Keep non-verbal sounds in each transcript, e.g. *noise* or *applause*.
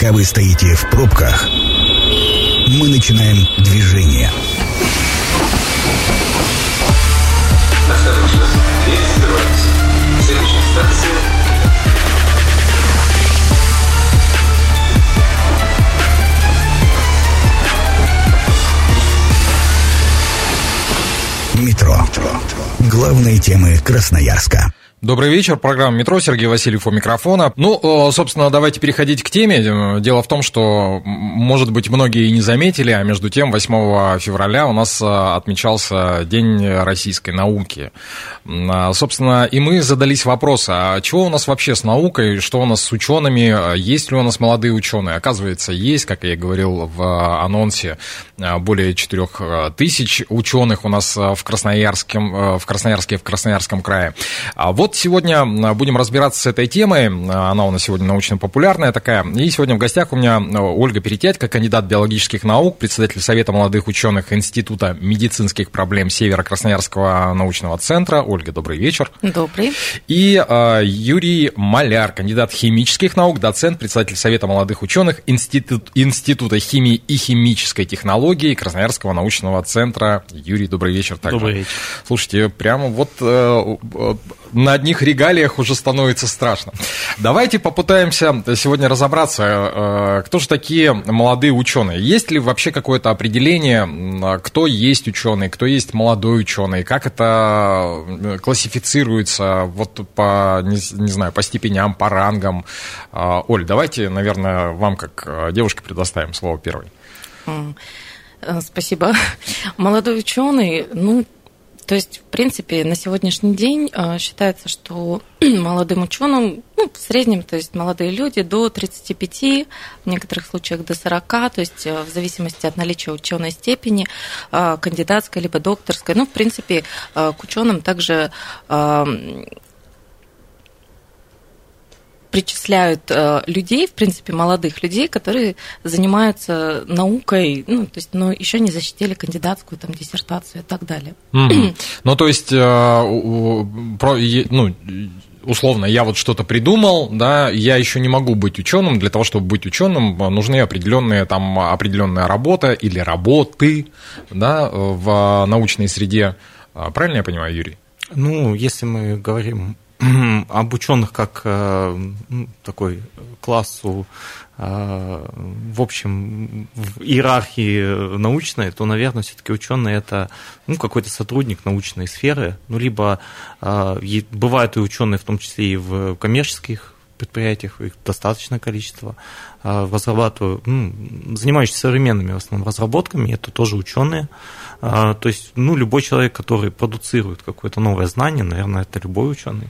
Пока вы стоите в пробках, мы начинаем движение. Осторожно, дверь Метро. Главные темы Красноярска. Добрый вечер, программа «Метро», Сергей Васильев у микрофона. Ну, э, собственно, давайте переходить к теме. Э, Дело в том, что, может быть, многие и не заметили, а между тем 8 февраля у нас э, отмечался День российской науки. А, Собственно, и мы задались вопросом, а чего у нас вообще с наукой, что у нас с учеными, есть ли у нас молодые ученые? Оказывается, есть, как я и говорил в анонсе, более 4 тысяч ученых у нас в Красноярске, в Красноярске, в Красноярском крае. А Вот сегодня будем разбираться с этой темой. Она у нас сегодня научно-популярная такая. И сегодня в гостях у меня Ольга Перетятько, кандидат биологических наук, председатель Совета молодых ученых Института медицинских проблем Северо-Красноярского научного центра. Ольга, добрый вечер. Добрый. И э, Юрий Маляр, кандидат химических наук, доцент, председатель Совета молодых ученых Институт, Института химии и химической технологии Красноярского научного центра. Юрий, добрый вечер. Также. Добрый вечер. Слушайте, прямо вот э, э, на одних регалиях уже становится страшно. Давайте попытаемся сегодня разобраться, э, кто же такие молодые ученые. Есть ли вообще какое-то определение, кто есть ученый, кто есть молодой ученый, как это э, классифицируется вот по, не, не знаю, по степеням, по рангам. Э, Оль, давайте, наверное, вам как девушке предоставим слово первой. Спасибо. *laughs* Молодой ученый, ну, то есть, в принципе, на сегодняшний день э, считается, что *clears throat* молодым ученым, ну, в среднем, то есть молодые люди до 35, в некоторых случаях до 40, то есть э, в зависимости от наличия ученой степени, э, кандидатской либо докторской. Ну, в принципе, к ученым также причисляют э, людей, в принципе, молодых людей, которые занимаются наукой, ну, то есть, но еще не защитили кандидатскую там диссертацию и так далее. *clears throat* Ну, то есть, э, про- ну, условно, я вот что-то придумал, да, я еще не могу быть ученым. Для того, чтобы быть ученым, нужны определенные там определенная работа или работы, да, в научной среде. Правильно я понимаю, Юрий? Ну, если мы говорим *clears throat* об ученых как э, ну, такой классу, э, в общем, в иерархии научной, то, наверное, все-таки ученый это ну, какой-то сотрудник научной сферы, ну, либо э, бывают и ученые, в том числе и в коммерческих предприятиях, их достаточное количество, разрабатывают, ну, современными в основном разработками, это тоже ученые. А, То есть, ну, любой человек, который продуцирует какое-то новое знание, наверное, это любой ученый.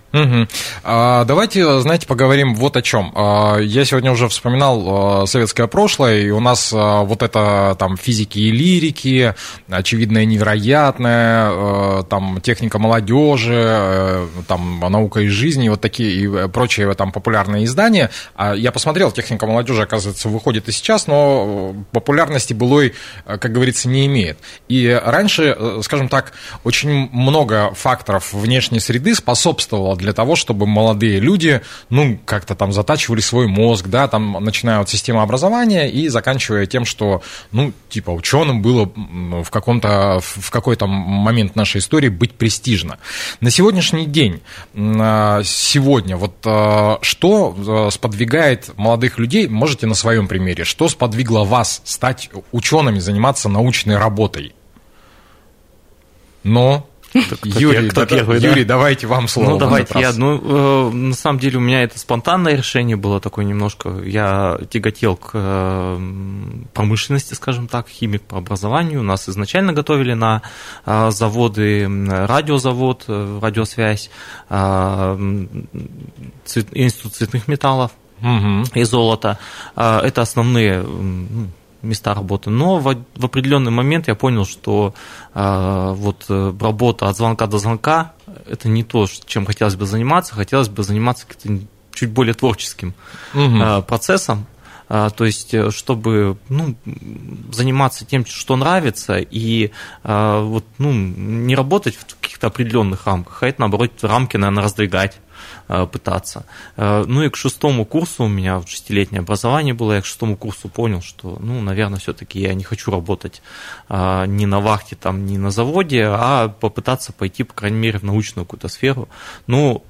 А, Давайте, знаете, поговорим вот о чем. Я сегодня уже вспоминал а, советское прошлое, и у нас а, вот это там физики и лирики, очевидное и невероятное, а, там техника молодежи, там наука из жизни, вот такие и прочие там популярные издания. А Я посмотрел, техника молодежи, оказывается, выходит и сейчас, но э, популярности былой, э, как говорится, не имеет. И раньше, э, скажем так, очень много факторов внешней среды способствовало для того, чтобы молодые люди, ну, как-то там затачивали свой мозг, да, там, начиная от системы образования и заканчивая тем, что, ну, типа, ученым было в каком-то, в какой-то момент нашей истории быть престижно. На сегодняшний день, сегодня, вот что сподвигает молодых людей, можете на своем примере, что сподвигло вас стать учеными, заниматься научной работой? Но Юрий, кто да- первый, да? Юрий, давайте вам слово. ну, давайте я. Ну, э, на самом деле у меня это спонтанное решение было такое немножко. Я тяготел к э, промышленности, скажем так, химик по образованию. Нас изначально готовили на э, заводы, радиозавод, э, радиосвязь, э, цвет- институт цветных металлов. Мгм. и золото. А, Это основные ну, места работы. Но в, в определенный момент я понял, что а, вот э, работа от звонка до звонка это не то, чем хотелось бы заниматься. Хотелось бы заниматься каким-то чуть более творческим а, процессом. То есть, э, чтобы ну, заниматься тем, что нравится, и вот, ну, не работать в каких-то определенных рамках, а это, наоборот, рамки, наверное, раздвигать. Э, пытаться. Э, ну и к шестому курсу, у меня шестилетнее образование было, я к шестому курсу понял, что, ну, наверное, все-таки я не хочу работать ни на вахте, там, ни на заводе, а попытаться пойти, по крайней мере, в научную какую-то сферу. Ну,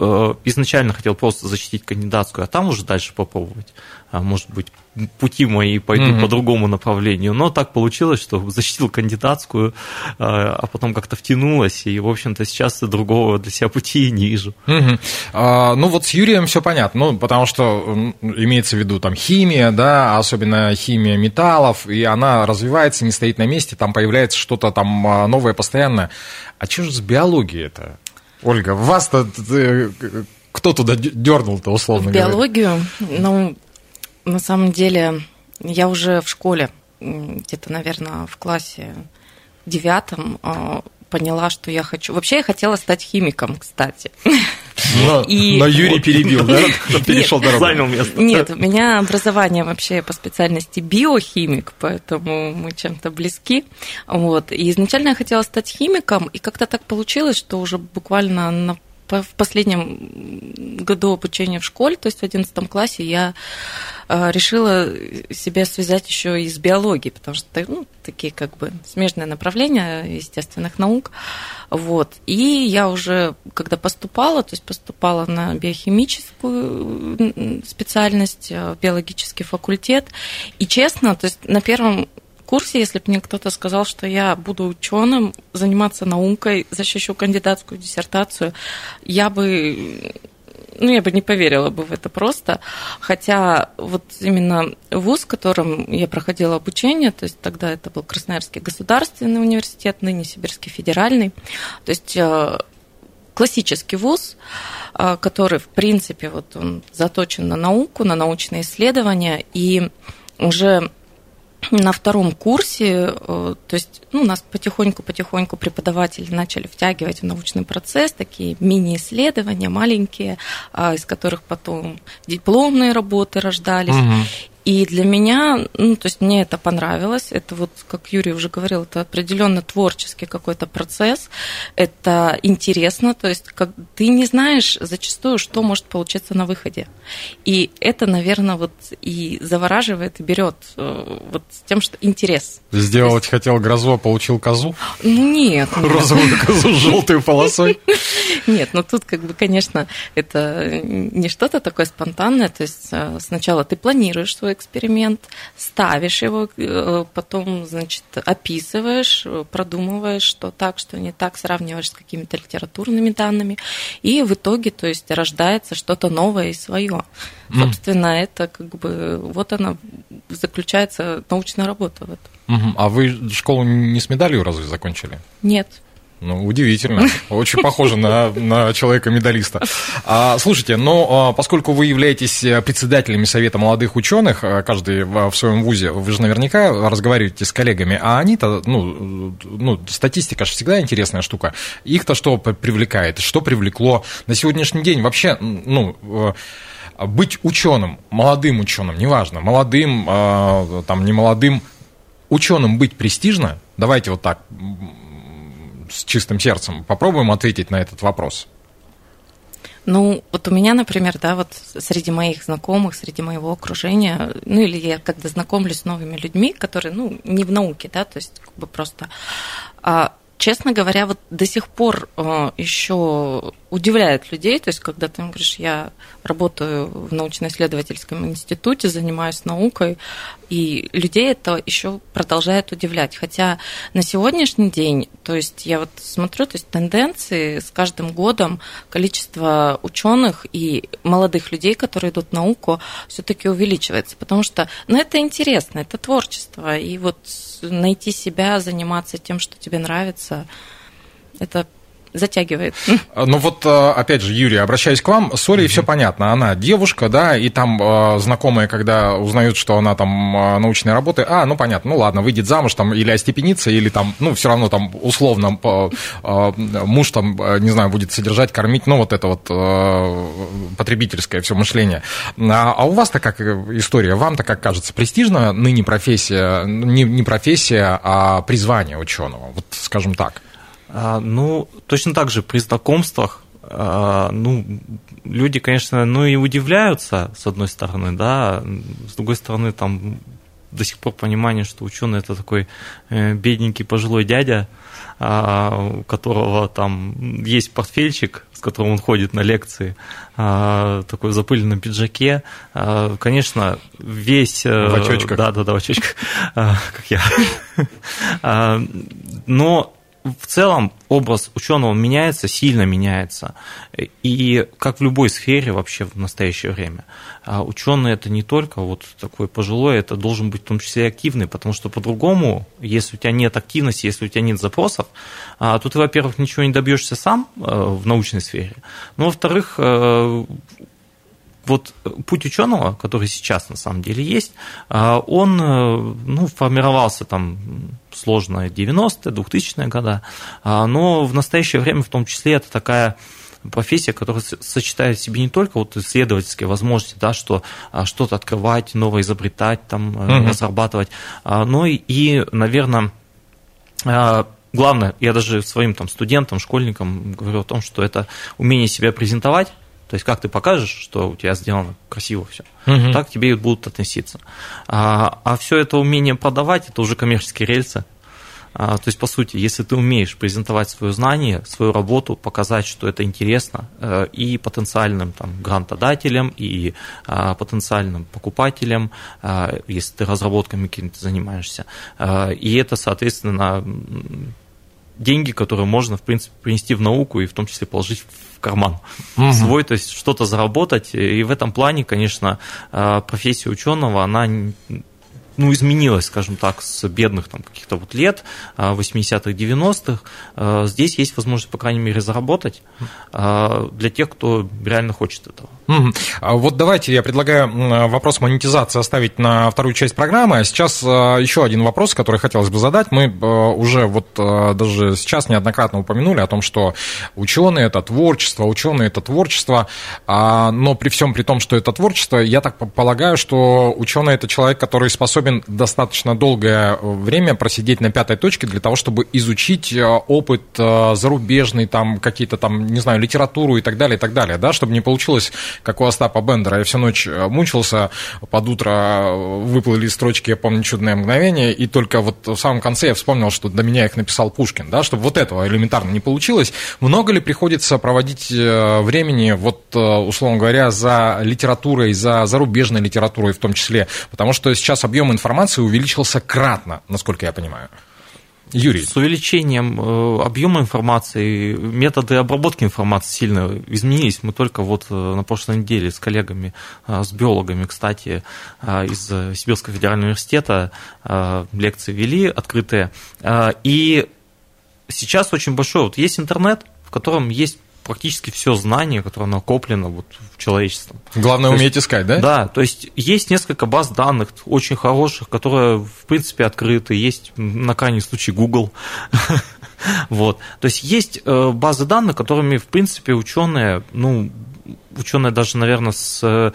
изначально хотел просто защитить кандидатскую, а там уже дальше попробовать. Может быть, пути мои пойдут mm-hmm. по другому направлению. Но так получилось, что защитил кандидатскую, а, а потом как-то втянулась, и, в общем-то, сейчас другого для себя пути не вижу. Mm-hmm. А, ну, вот с Юрием все понятно, ну, потому что имеется в виду там химия, да, особенно химия металлов, и она развивается, не стоит на месте, там появляется что-то там а, новое постоянно. А что же с биологией это? Ольга, вас-то кто туда дернул-то, условно в говоря? биологию? Ну, на самом деле, я уже в школе, где-то, наверное, в классе девятом, а, поняла, что я хочу... Вообще я хотела стать химиком, кстати. Но, и... но Юрий перебил, да? Перешел дорогу. Занял место. Нет, у меня образование вообще по специальности биохимик, поэтому мы чем-то близки. Вот. И изначально я хотела стать химиком, и как-то так получилось, что уже буквально на в последнем году обучения в школе, то есть в 11 классе, я э, решила себя связать еще и с биологией, потому что ну, такие как бы смежные направления естественных наук. Вот. И я уже, когда поступала, то есть поступала на биохимическую специальность, э, биологический факультет, и честно, то есть на первом курсе, если бы мне кто-то сказал, что я буду ученым, заниматься наукой, защищу кандидатскую диссертацию, я бы ну, я бы не поверила бы в это просто. Хотя вот именно вуз, в котором я проходила обучение, то есть тогда это был Красноярский государственный университет, ныне Сибирский федеральный, то есть э, классический вуз, э, который, в принципе, вот он заточен на науку, на научные исследования, и уже на втором курсе, э, то есть ну, нас потихоньку-потихоньку преподаватели начали втягивать в научный процесс, такие мини-исследования маленькие, а, из которых потом дипломные работы рождались. Угу. И для меня, ну, то есть мне это понравилось. Это вот, как Юрий уже говорил, это определенно творческий какой-то процесс. Это интересно, то есть как ты не знаешь зачастую, что может получиться на выходе. И это, наверное, вот и завораживает, и берет э, вот тем, что интерес. Сделать есть... хотел грозу, а получил козу? Ну нет. Розовую козу с желтой полосой? *laughs* Нет, ну тут как бы, конечно, это не что-то такое спонтанное. То есть э, сначала ты планируешь свой эксперимент, ставишь его, э, потом, значит, описываешь, продумываешь, что так, что не так, сравниваешь с какими-то литературными данными, и в итоге, то есть, рождается что-то новое и свое. Mm. Собственно, это как бы, вот она заключается научная работа в этом. Mm-hmm. А вы школу не с медалью разве закончили? Нет. Ну, удивительно. Очень похоже на, на человека-медалиста. А, слушайте, но а, поскольку вы являетесь э, председателями Совета молодых ученых, э, каждый в своем вузе, вы же наверняка разговариваете с коллегами, а они-то, ну, ну статистика же всегда интересная штука. Их-то что привлекает? Что привлекло на сегодняшний день? Вообще, ну, э, быть ученым, молодым ученым, неважно, молодым, там, не молодым, ученым быть престижно? Давайте вот так с чистым сердцем попробуем ответить на этот вопрос. Ну, вот у меня, например, да, вот среди моих знакомых, среди моего окружения, ну, или я когда знакомлюсь с новыми людьми, которые, ну, не в науке, да, то есть как бы просто а, честно говоря, вот до сих пор э, еще удивляет людей, то есть когда ты говоришь, я работаю в научно-исследовательском институте, занимаюсь наукой, и людей это еще продолжает удивлять. Хотя на сегодняшний день, то есть я вот смотрю, то есть тенденции с каждым годом количество ученых и молодых людей, которые идут в науку, все-таки увеличивается, потому что, ну, это интересно, это творчество, и вот найти себя, заниматься тем, что тебе нравится, это затягивает. Ну вот, э, опять же, Юрий, обращаюсь к вам. С Олей mm-hmm. все понятно. Она девушка, да, и там э, знакомые, когда узнают, что она там э, научной работы, а, ну понятно, ну ладно, выйдет замуж там или остепенится, или там, ну все равно там условно муж там, не знаю, будет содержать, кормить, ну вот это вот потребительское все мышление. А, а у вас-то как история? Вам-то как кажется, престижно ныне профессия, не профессия, а призвание ученого, вот скажем так? А, ну, точно так же при знакомствах а, ну, люди, конечно, ну и удивляются, с одной стороны, да, с другой стороны, там до сих пор понимание, что ученый это такой э, бедненький пожилой дядя, а, у которого там есть портфельчик, с которым он ходит на лекции, такой в запыленном пиджаке. Конечно, весь... Э, в очочках. Да, да, да, в очочках, *laughs* как я. *laughs* Но в целом образ ученого меняется, сильно меняется. И как в любой сфере вообще в настоящее время. А ученый это не только вот такой пожилой, это должен быть в том числе и активный, потому что по-другому, если у тебя нет активности, если у тебя нет запросов, а, то ты, во-первых, ничего не добьешься сам э, в научной сфере, но, во-вторых, э, вот путь ученого, который сейчас на самом деле есть, а, он э, ну, формировался там сложно 90-е, 2000-е годы, а, но в настоящее время в том числе это такая профессия, которая сочетает в себе не только вот исследовательские возможности, да, что а, что-то открывать, новое изобретать, там, угу. разрабатывать, но и, наверное, главное, я даже своим там студентам, школьникам говорю о том, что это умение себя презентовать, то есть как ты покажешь, что у тебя сделано красиво все, угу. так к тебе и будут относиться. А, а все это умение продавать, это уже коммерческие рельсы. А, то есть, по сути, если ты умеешь презентовать свое знание, свою работу, показать, что это интересно э, и потенциальным там, грантодателям, и а, потенциальным покупателям, а, если ты разработками какими-то занимаешься. И это, соответственно, деньги, которые можно, в принципе, принести в науку и в том числе положить в карман угу. свой, то есть что-то заработать. И в этом плане, конечно, э, профессия ученого, она ну, изменилась, скажем так, с бедных там, каких-то вот лет, 80-х, а, 90-х. А, здесь есть возможность, по крайней мере, заработать а, для тех, кто реально хочет этого. Вот давайте я предлагаю вопрос монетизации оставить на вторую часть программы. Сейчас еще один вопрос, который хотелось бы задать. Мы уже вот даже сейчас неоднократно упомянули о том, что ученые это творчество, ученые это творчество, но при всем при том, что это творчество, я так полагаю, что ученый это человек, который способен способен достаточно долгое время просидеть на пятой точке для того, чтобы изучить э, опыт э, зарубежный, там какие-то там, не знаю, литературу и так далее, и так далее, да, чтобы не получилось, как у Остапа Бендера. Я всю ночь э, мучился, под утро выплыли строчки, я помню, чудное мгновение, и только вот в самом конце я вспомнил, что до меня их написал Пушкин, да, чтобы вот этого элементарно не получилось. Много ли приходится проводить времени, вот, условно говоря, за литературой, за зарубежной литературой в том числе, потому что сейчас объем информации увеличился кратно, насколько я понимаю. Юрий. С увеличением э, объема информации, методы обработки информации сильно изменились. Мы только вот э, на прошлой неделе с коллегами, э, с биологами, кстати, из Сибирского федерального университета лекции вели открытые. И сейчас очень большой, вот есть интернет, в котором есть практически все знание, которое накоплено вот в человечестве. Главное то уметь есть, искать, да? Да, то есть есть несколько баз данных очень хороших, которые в принципе открыты, есть на крайний случай Google. *laughs* Вот. То есть есть э, базы данных, которыми, в принципе, ученые, ну, ученые даже, наверное, с, э,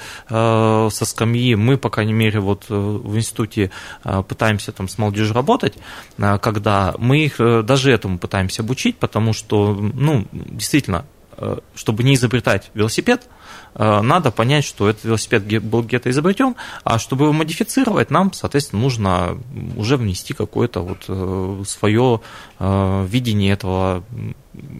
со скамьи, мы, по крайней мере, вот э, в институте пытаемся там с молодежью работать, когда мы их даже этому пытаемся обучить, потому что, ну, действительно, Э, чтобы не изобретать велосипед, э, надо понять, что этот велосипед был где-то изобретен, а чтобы его модифицировать, нам, соответственно, нужно уже внести какое-то вот э, свое видение этого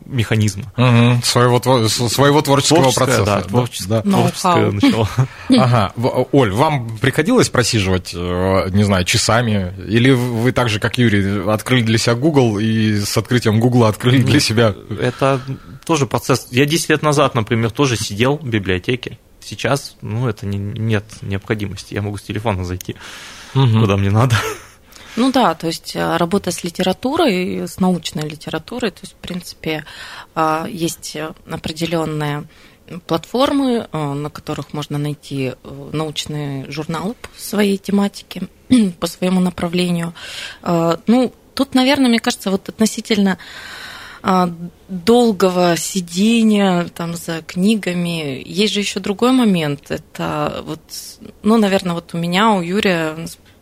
механизма. Угу, своего, своего творческого творческое, процесса. Да, творческое, да. творческое начало. *laughs* Ага. Оль, вам приходилось просиживать, не знаю, часами? Или вы так же, как Юрий, открыли для себя Google и с открытием Google открыли для себя? Это тоже процесс. Я 10 лет назад, например, тоже сидел в библиотеке. Сейчас, ну, это не, нет необходимости. Я могу с телефона зайти, угу. куда мне надо. Ну да, то есть э, работа с литературой, с научной литературой, то есть, в принципе, э, есть определенные платформы, э, на которых можно найти научные журналы по своей тематике, *clears throat* по своему направлению. Ну, тут, наверное, мне кажется, вот относительно долгого сидения там за книгами. Есть же еще другой момент. Это вот, ну, наверное, вот у меня, у Юрия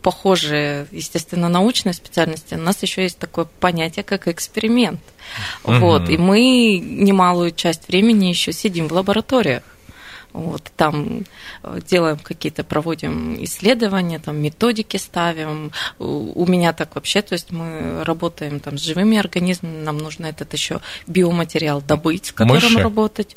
похожие, естественно, научные специальности, у нас еще есть такое понятие, как эксперимент. Вот, и мы немалую часть времени еще сидим в лабораториях. Вот, там э, делаем какие-то, проводим исследования, там методики ставим. У меня так вообще, то есть мы работаем там с живыми организмами, нам нужно этот еще биоматериал добыть, с которым Мыши? работать.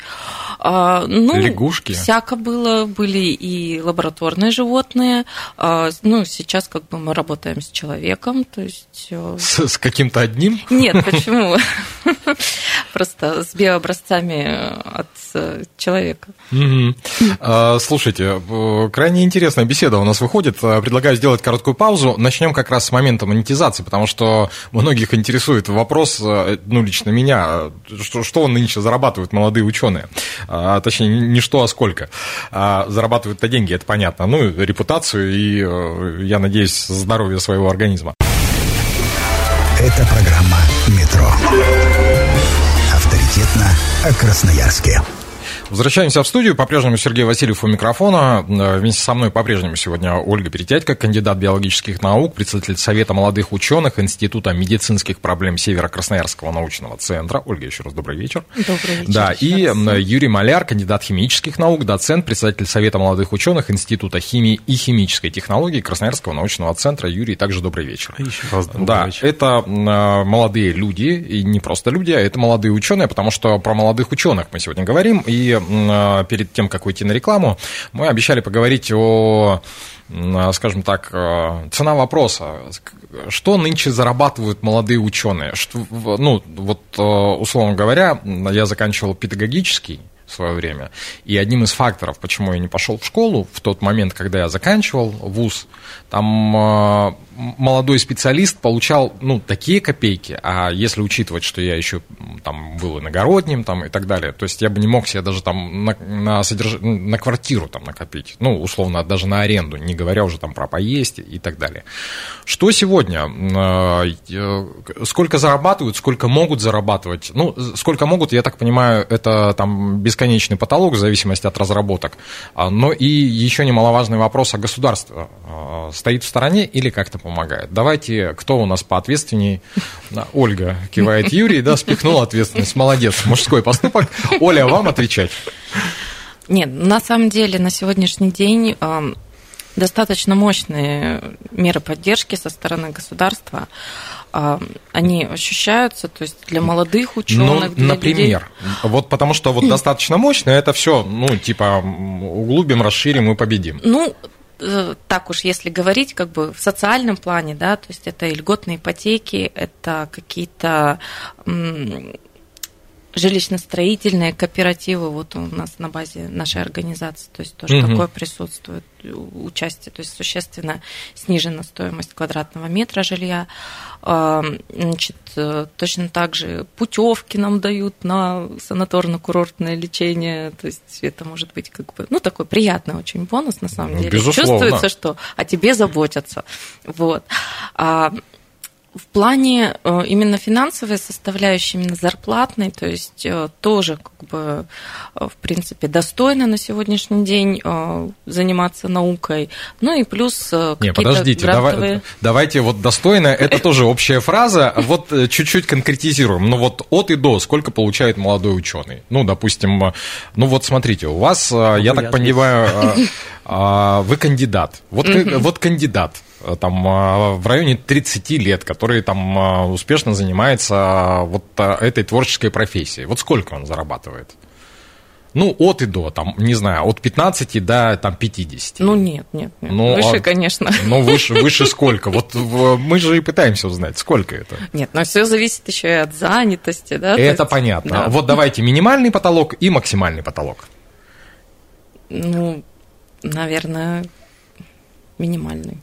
А, ну, Лягушки? Всяко было, были и лабораторные животные. А, ну, сейчас как бы мы работаем с человеком, то есть... э, С, с каким-то одним? Нет, *laughs* почему? Просто с биообразцами от э, человека. А, Слушайте, э, крайне интересная беседа у нас выходит. Э, Предлагаю сделать короткую паузу. Начнем как раз с момента монетизации, потому что многих интересует вопрос, э, ну, лично меня, что, что нынче зарабатывают молодые ученые. А, Точнее, не что, а сколько. А, Зарабатывают-то деньги, это понятно. Ну, и репутацию и, я надеюсь, здоровье своего организма. Это программа «Метро». Авторитетно о Красноярске. Возвращаемся в студию. По-прежнему Сергей Васильев у микрофона. Э, Вместе со мной по-прежнему сегодня Ольга Перетятько, кандидат биологических наук, председатель Совета молодых ученых Института медицинских проблем Северо-Красноярского научного центра. Ольга, еще раз добрый вечер. Добрый вечер. Да, и Юрий Маляр, кандидат химических наук, доцент, председатель Совета молодых ученых Института химии и химической технологии Красноярского научного центра. Юрий, также добрый вечер. Еще раз добрый Да, вечер. это э, молодые люди, и не просто люди, а это молодые ученые, потому что про молодых ученых мы сегодня говорим. И э, перед тем, как уйти на рекламу, мы обещали поговорить о, э, скажем так, э, цена вопроса. Что нынче зарабатывают молодые ученые? Что, ну, вот, условно говоря, я заканчивал педагогический в свое время. И одним из факторов, почему я не пошел в школу в тот момент, когда я заканчивал вуз, там молодой специалист получал ну, такие копейки, а если учитывать, что я еще там был иногородним там, и так далее, то есть я бы не мог себе даже там на, на, содерж- на квартиру там накопить, ну, условно, даже на аренду, не говоря уже там про поесть и так далее. Что сегодня? э, э, Сколько зарабатывают, сколько могут зарабатывать? Ну, сколько могут, я так понимаю, это там бесконечный потолок в зависимости от разработок. А, Но и еще немаловажный вопрос, а государство э, стоит в стороне или как-то помогает? Давайте, кто у нас поответственней? Ольга кивает Юрий, да, спихнула ответственность. Молодец, мужской поступок. Оля, вам отвечать. Нет, на самом деле на сегодняшний день ам, достаточно мощные меры поддержки со стороны государства. Ам, Они ощущаются, то есть для молодых Ну, ученых, для например, вот потому что вот *clears throat* достаточно мощно, это все, ну, типа, углубим, расширим и победим. Ну, так уж, если говорить, как бы в социальном плане, да, то есть это и льготные ипотеки, это какие-то жилищно-строительные кооперативы, вот у нас на базе нашей организации, то есть тоже Мгм. такое присутствует участие, то есть существенно снижена стоимость квадратного метра жилья. А, Значит, э, точно так же путевки нам дают на санаторно-курортное лечение, то есть это может быть как бы, ну, такой приятный очень бонус на самом деле. безусловно. Чувствуется, что о тебе заботятся. Вот. А, в плане э, именно финансовой составляющей, именно зарплатной, то есть э, тоже как бы э, в принципе достойно на сегодняшний день заниматься наукой. Ну и плюс Не, подождите, давай- грантовые... давайте вот достойно, это тоже общая фраза, вот э, чуть-чуть конкретизируем. Ну вот от и до, сколько получает молодой ученый? Ну, допустим, ну вот смотрите, у вас, я так понимаю, а, вы кандидат. Вот, вот кандидат там э, в районе 30 лет, который там э, успешно занимается э, вот э, этой творческой профессией. Вот сколько он зарабатывает? Ну, от и до, там, не знаю, от 15 до там, 50. Ну нет, нет, нет. Ну, выше, а- конечно. Ну, выше, выше сколько? Вот мы же и пытаемся узнать, сколько это. Нет, но все зависит еще и от занятости, да. то Это есть, понятно. да. Вот давайте минимальный потолок и максимальный потолок. Ну, наверное, минимальный.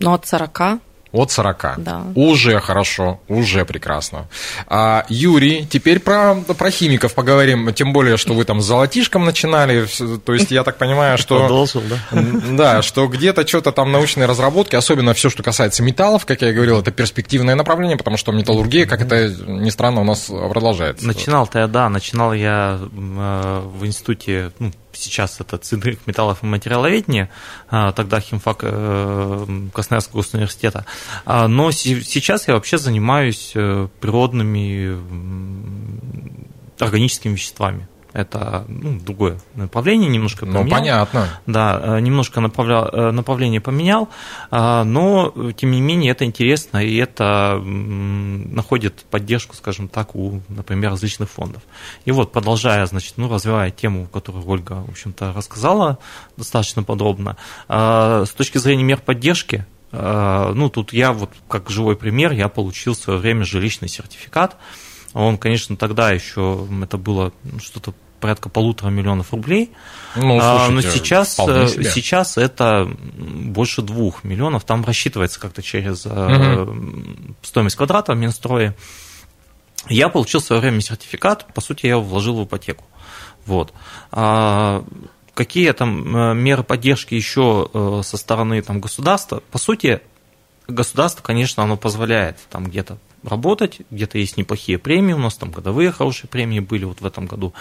Но от 40 От 40. Да. Уже хорошо, уже прекрасно. А, Юрий, теперь про, про химиков поговорим. Тем более, что вы там с золотишком начинали. То есть, я так понимаю, что... Продолжил, да? Да, что где-то что-то там научные разработки, особенно все, что касается металлов, как я и говорил, это перспективное направление, потому что металлургия, как это ни странно, у нас продолжается. Начинал-то я, да, начинал я э, в институте ну, сейчас это Центрик металлов и материаловедения, а, тогда химфак э, Красноярского университета. А, но сейчас я вообще занимаюсь э, природными органическими веществами это ну, другое направление, немножко ну, поменял. Ну, понятно. Да, э, немножко направля... Э, направление поменял, а, но, тем не менее, это интересно, и это находит поддержку, скажем так, у, например, различных фондов. И вот, продолжая, значит, ну, развивая тему, которую Ольга, в общем-то, рассказала достаточно подробно, с точки зрения мер поддержки, ну, тут я вот как живой пример, я получил в свое время жилищный сертификат. Он, конечно, тогда еще это было что-то порядка полутора миллионов рублей. Ну, а, слушайте, но сейчас, сейчас это больше двух миллионов. Там рассчитывается как-то через угу. стоимость квадрата в Минстрое. Я получил в свое время сертификат, по сути, я его вложил в ипотеку. Вот. А какие там э, меры поддержки еще э, со стороны там, государства? По сути, государство, конечно, оно позволяет там где-то работать, где-то есть неплохие премии, у нас там годовые хорошие премии были вот в этом году,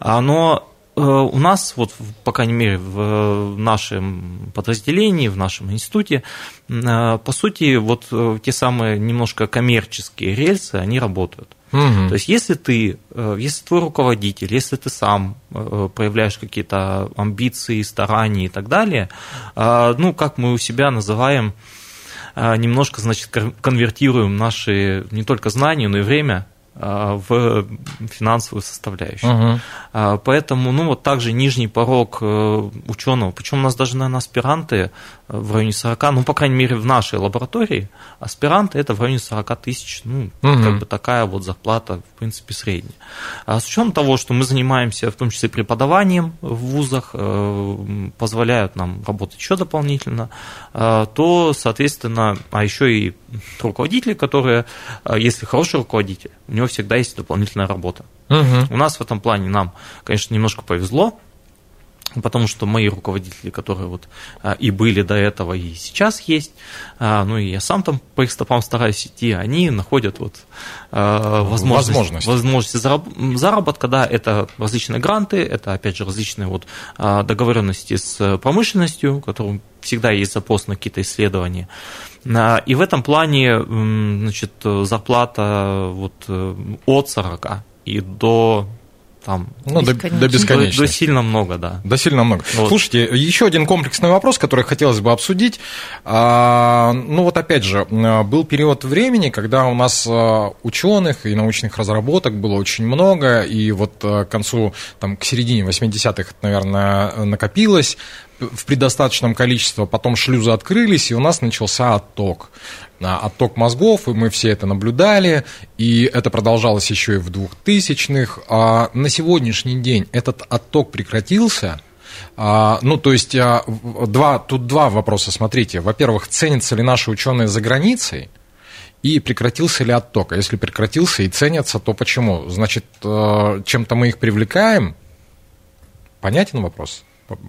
а, но э, у нас, вот, по крайней мере, в нашем подразделении, в нашем институте, э, по сути, вот э, те самые немножко коммерческие рельсы, они работают. Угу. То есть, если ты, если твой руководитель, если ты сам проявляешь какие-то амбиции, старания и так далее, ну, как мы у себя называем, немножко, значит, конвертируем наши не только знания, но и время а, в финансовую составляющую. Угу. Поэтому, ну, вот также нижний порог э, ученого, причем у нас даже, наверное, аспиранты э, в районе 40, ну, по крайней мере, в нашей лаборатории, аспиранты это в районе 40 тысяч, ну, угу. как бы такая вот зарплата, в принципе, средняя. А с учетом того, что мы занимаемся, в том числе, преподаванием в вузах, э, позволяют нам работать еще дополнительно, то, соответственно, а еще и руководители, которые, если хороший руководитель, у него всегда есть дополнительная работа. Угу. У нас в этом плане нам, конечно, немножко повезло, потому что мои руководители, которые вот а, и были до этого, и сейчас есть, а, ну и я сам там по их стопам стараюсь идти, они находят вот а, возможность, возможность. возможности заработка, да, это различные гранты, это опять же различные вот договоренности с промышленностью, которым всегда есть запрос на какие-то исследования. И в этом плане значит, зарплата вот э, от 40 и до там ну, до, до бесконечности. До, до сильно много, да. До сильно много. Вот. Слушайте, еще один комплексный вопрос, который хотелось бы обсудить. А, ну вот опять же, был период времени, когда у нас а, ученых и научных разработок было очень много, и вот а, к концу, там, к середине 80-х, наверное, накопилось в предостаточном количестве, потом шлюзы открылись, и у нас начался отток. Отток мозгов, и мы все это наблюдали, и это продолжалось еще и в 2000-х. А на сегодняшний день этот отток прекратился, а, ну, то есть, а, два, тут два вопроса, смотрите. Во-первых, ценятся ли наши ученые за границей? И прекратился ли отток? А если прекратился и ценятся, то почему? Значит, э, чем-то мы их привлекаем? Понятен вопрос?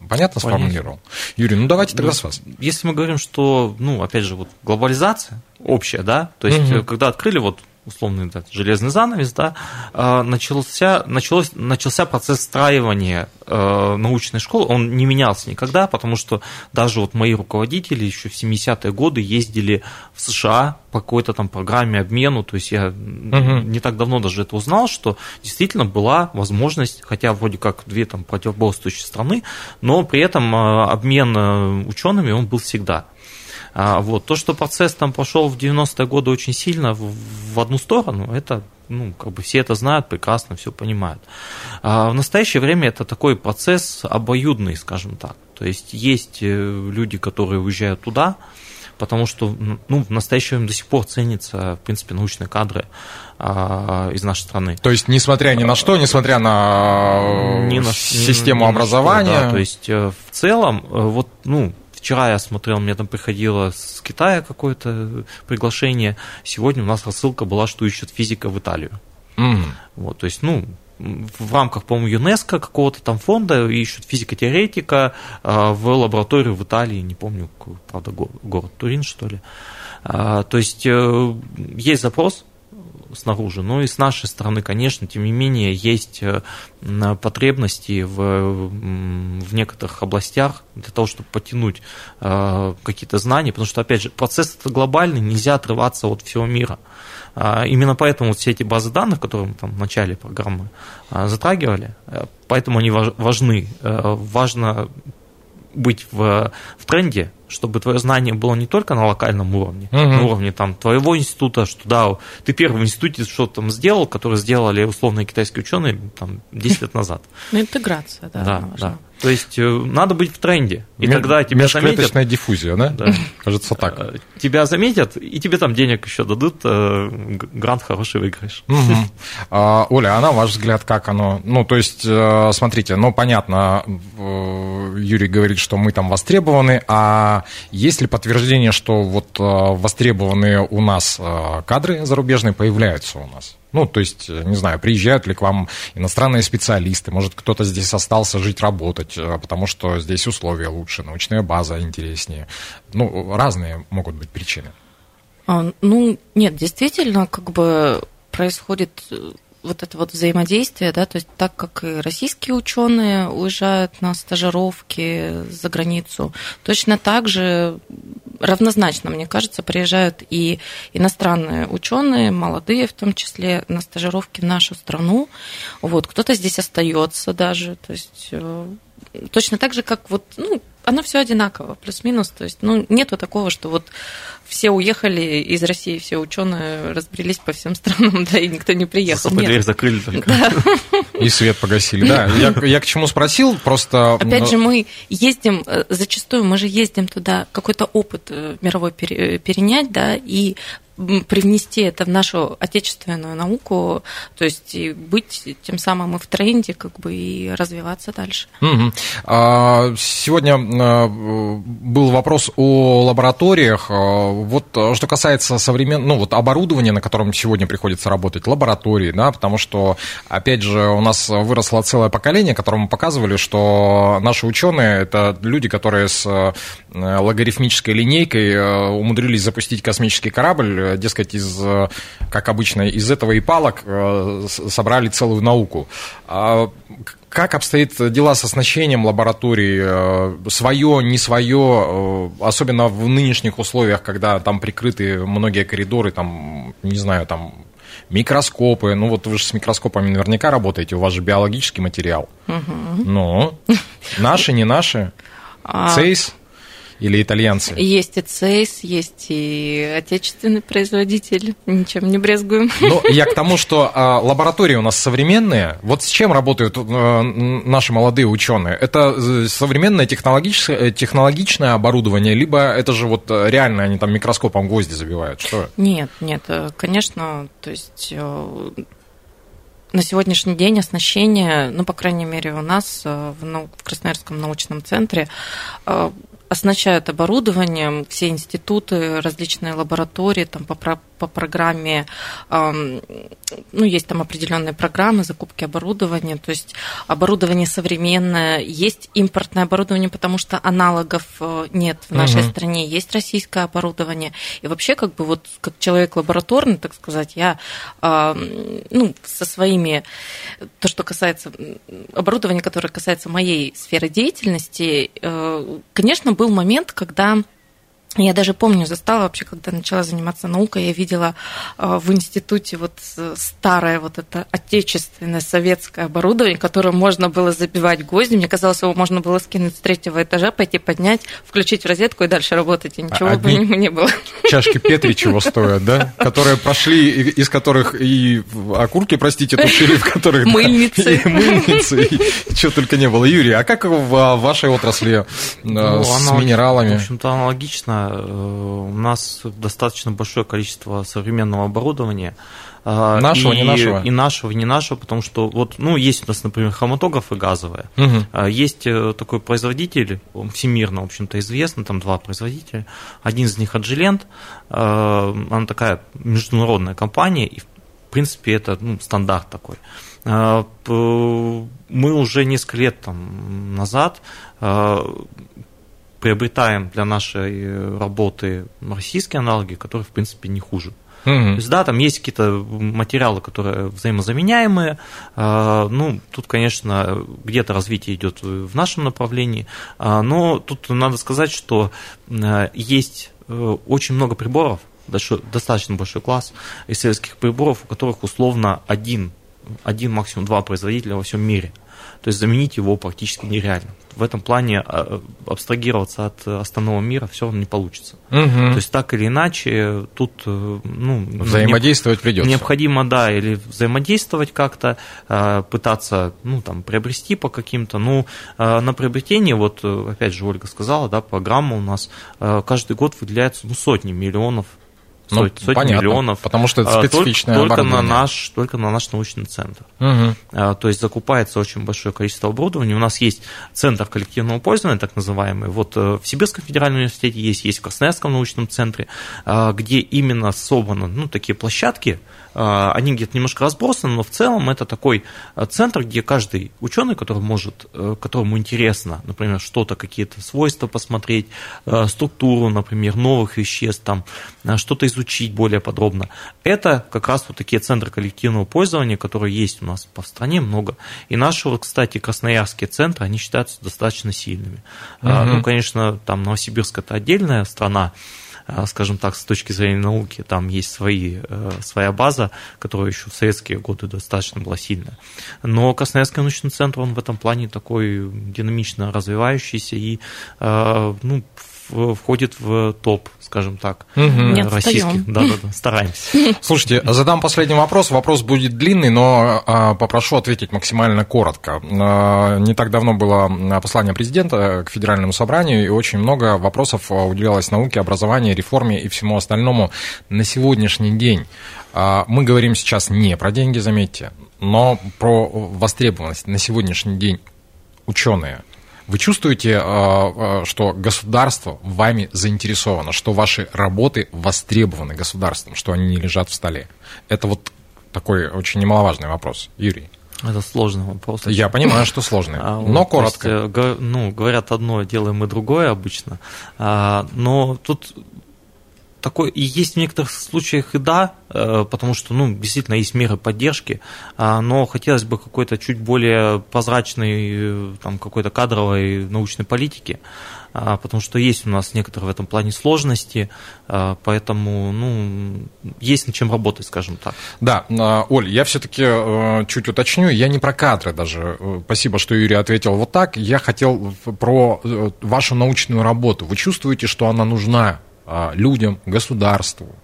Понятно сформулировал? Юрий, ну давайте тогда ну, с вас. Если мы говорим, что, ну, опять же, вот глобализация общая, да, то есть, угу. когда открыли вот условный да, железный занавес, да, а, начался, началось, начался процесс встраивания э, научной школы, он не менялся никогда, потому что даже вот мои руководители еще в 70-е годы ездили в США по какой-то там программе обмену, то есть я угу. не так давно даже это узнал, что действительно была возможность, хотя вроде как две там противоборствующие страны, но при этом э, обмен э, учеными он был всегда. А, вот. То, что процесс там пошел в 90-е годы очень сильно в, в одну сторону, это ну, как бы все это знают, прекрасно все понимают. А в настоящее время это такой процесс обоюдный, скажем так. То есть есть э, люди, которые уезжают туда, потому что ну, в настоящее время до сих пор ценятся, в принципе, научные кадры а, из нашей страны. То есть, несмотря ни на что, несмотря на, ни на систему ни образования. Что, да, то есть, э, в целом, э, вот, ну, Вчера я смотрел, мне там приходило с Китая какое-то приглашение. Сегодня у нас рассылка была, что ищут физика в Италию. Mm. Вот, то есть, ну, в рамках, по-моему, ЮНЕСКО какого-то там фонда ищут физико-теоретика а, в лабораторию в Италии, не помню, правда, город Турин, что ли. А, то есть, э, есть запрос, снаружи. Но и с нашей стороны, конечно, тем не менее, есть потребности в, в некоторых областях для того, чтобы потянуть какие-то знания, потому что, опять же, процесс это глобальный, нельзя отрываться от всего мира. Именно поэтому вот все эти базы данных, которые мы там в начале программы затрагивали, поэтому они важны. Важно быть в, в тренде, чтобы твое знание было не только на локальном уровне, угу. на уровне там твоего института, что да, ты первый в институте что-то там сделал, который сделали условные китайские ученые там 10 лет назад. Ну, интеграция, да. Да, да. То есть э, надо быть в тренде. И М- тогда тебя заметят... диффузия, да? да? Кажется так. Э, тебя заметят, и тебе там денег еще дадут, э, грант хороший выиграешь. Угу. *laughs* А, Оля, а на ваш взгляд, как оно? Ну, то есть, смотрите, ну, понятно, Юрий говорит, что мы там востребованы, а есть ли подтверждение, что вот востребованные у нас кадры зарубежные появляются у нас? Ну, то есть, не знаю, приезжают ли к вам иностранные специалисты, может, кто-то здесь остался жить, работать, э, потому что здесь условия лучше, научная база интереснее. Ну, разные могут быть причины. А, ну, нет, действительно, как бы происходит э, вот это вот взаимодействие, да, то есть так как и российские ученые уезжают на стажировки за границу, точно так же равнозначно, мне кажется, приезжают и иностранные ученые, молодые в том числе, на стажировки в нашу страну. Вот, кто-то здесь остается даже, то есть э, точно так же, как вот, ну, оно все одинаково, плюс-минус. То есть, ну, нету такого, что вот все уехали из России, все ученые разбрелись по всем *laughs* странам, да, и никто не приехал. Нет. дверь закрыли только. Да. И свет погасили, да. Я, я к чему спросил, просто... Опять же, мы ездим, э, зачастую мы же ездим туда какой-то опыт э, мировой перенять, да, и привнести это в нашу отечественную науку, то есть и быть тем самым и в тренде, как бы и развиваться дальше. Угу. Сегодня а, был вопрос о лабораториях. А, вот что касается современного, ну вот оборудования, на котором сегодня приходится работать, лаборатории, да, потому что, опять же, у нас выросло целое поколение, которому показывали, что наши ученые это люди, которые с э, логарифмической линейкой э, умудрились запустить космический корабль дескать, из, как обычно, из этого и палок э, собрали целую науку. А как обстоит дела с оснащением лаборатории? Э, свое, не свое, э, особенно в нынешних условиях, когда там прикрыты многие коридоры, там, не знаю, там микроскопы. Ну вот вы же с микроскопами наверняка работаете, у вас же биологический материал. Угу. Ну, *laughs* наши, не наши? А, Цейс? Или итальянцы? Есть и Цейс, есть и отечественный производитель, ничем не брезгуем. Ну, я к тому, что а, лаборатории у нас современные. Вот с чем работают а, наши молодые ученые? Это э, современное технологическое, э, технологичное оборудование, либо это же вот реально они там микроскопом гвозди забивают? Что? Нет, нет, конечно, то есть на сегодняшний день оснащение, ну, по крайней мере, у нас в, в Красноярском научном центре оснащают оборудованием все институты, различные лаборатории там, по, по программе, ну, есть там определенные программы закупки оборудования, то есть оборудование современное, есть импортное оборудование, потому что аналогов э, нет в нашей угу. стране, есть российское оборудование. И вообще, как бы вот как человек лабораторный, так сказать, я ну, со своими, то, что касается оборудования, которое касается моей сферы деятельности, э, конечно, был момент, когда я даже помню, застала вообще, когда начала заниматься наукой, я видела а, в институте вот э, старое вот это отечественное советское оборудование, которое можно было забивать гвозди. Мне казалось, его можно было скинуть с третьего этажа, пойти поднять, включить в розетку и дальше работать, и ничего бы *laughs* не было. Чашки Петри чего стоят, да? Которые прошли, из которых и окурки, простите, тушили, в которых... Мыльницы. Мыльницы, и чего только не было. Юрий, а как в вашей отрасли ну, с минералами? В общем-то, аналогично У нас достаточно большое количество современного оборудования. А, нашего, и, не нашего? И нашего, не нашего, потому что вот, ну, есть у нас, например, хроматографы газовые. Угу. Есть э, такой производитель, всемирно, в общем-то, известный, там два производителя. Один из них Agilent, э, она такая международная компания, и, в принципе, это ну, стандарт такой. Мы уже несколько лет там, назад приобретаем для нашей работы российские аналоги, которые, в принципе, не хуже. То есть, да, там есть какие-то материалы, которые взаимозаменяемые. А, ну, тут, конечно, где-то развитие идет в нашем направлении, а, но тут надо сказать, что э, есть э, очень много приборов, достаточно большой класс исследовательских приборов, у которых условно один, один максимум два производителя во всем мире. То есть заменить его практически нереально. В этом плане а, абстрагироваться от остального мира все равно не получится. Угу. То есть так или иначе тут э, ну, взаимодействовать придется. Необходимо, да, или взаимодействовать как-то, а, пытаться ну, там, приобрести по каким-то. Ну, а, на приобретение, вот опять же Ольга сказала, да, программа у нас каждый год выделяется ну, сотни миллионов ну, сотни понятно, миллионов. Потому что это специфичное только, только на наш Только на наш научный центр. Угу. То есть закупается очень большое количество оборудования. У нас есть центр коллективного пользования, так называемый. Вот э, в Сибирском федеральном университете есть, есть в Красноярском научном центре, а, где именно собраны ну, такие площадки, а, они где-то немножко разбросаны, но в целом это такой а, центр, где каждый ученый, который может, э, которому интересно, например, что-то, какие-то свойства посмотреть, э, структуру, например, новых веществ, там, э, что-то изучить более подробно. Это как раз вот такие центры коллективного пользования, которые есть у нас по стране много. И наши, кстати, красноярские центры, они считаются достаточно сильными. Угу. Ну, конечно, там Новосибирск это отдельная страна, а, скажем так, с точки зрения науки, там есть свои, э, своя база, которая еще в советские годы достаточно была сильная. Но Красноярский научный центр, он в этом плане такой динамично развивающийся и э, ну, входит в топ, скажем так, угу. российских. Да, да, да, стараемся. *laughs* Слушайте, задам последний вопрос. Вопрос будет длинный, но а, попрошу ответить максимально коротко. А, не так давно было послание президента к федеральному собранию, и очень много вопросов уделялось науке, образованию, реформе и всему остальному. На сегодняшний день а, мы говорим сейчас не про деньги, заметьте, но про востребованность. На сегодняшний день ученые вы чувствуете, э, э, что государство вами заинтересовано, что ваши работы востребованы государством, что они не лежат в столе? Это вот такой очень немаловажный вопрос. Юрий. Это сложный вопрос. Я понимаю, что сложный, *laughs* а, но вот, коротко. Есть, э, ну, говорят одно, делаем мы другое обычно. А, но тут такой и есть в некоторых случаях и да, э, потому что, ну, действительно есть меры поддержки, а, но хотелось бы какой-то чуть более прозрачной, э, там, какой-то кадровой научной политики, а, потому что есть у нас некоторые в этом плане сложности, а, поэтому, ну, есть над чем работать, скажем так. Да, Оль, я все-таки э, чуть уточню, я не про кадры даже, спасибо, что Юрий ответил вот так, я хотел про вашу научную работу. Вы чувствуете, что она нужна людям, государству.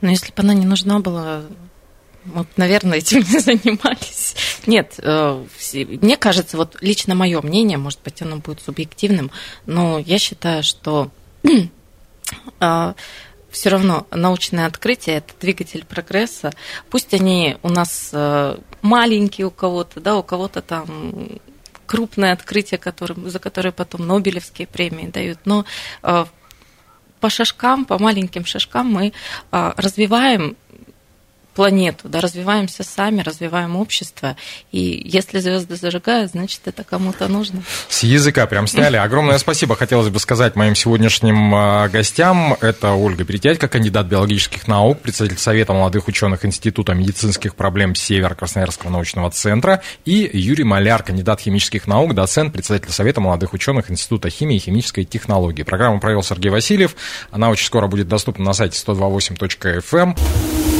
Но если бы она не нужна была, мы, наверное, этим не *laughs* занимались. Нет, э, мне кажется, вот лично мое мнение, может быть, оно будет субъективным, но я считаю, что *clears throat* а, все равно научное открытие это двигатель прогресса. Пусть они у нас э, маленькие у кого-то, да, у кого-то там крупное открытие, которым, за которое потом Нобелевские премии дают, но э, по шажкам, по маленьким шажкам мы а, развиваем планету, да, развиваемся сами, развиваем общество. И если звезды зажигают, значит, это кому-то нужно. С языка прям сняли. Огромное спасибо хотелось бы сказать моим сегодняшним а, гостям. Это Ольга Перетядько, кандидат биологических наук, председатель Совета молодых ученых Института медицинских проблем Север Красноярского научного центра, и Юрий Маляр, кандидат химических наук, доцент, председатель Совета молодых ученых Института химии и химической технологии. Программу провел Сергей Васильев. Она очень скоро будет доступна на сайте 128.fm.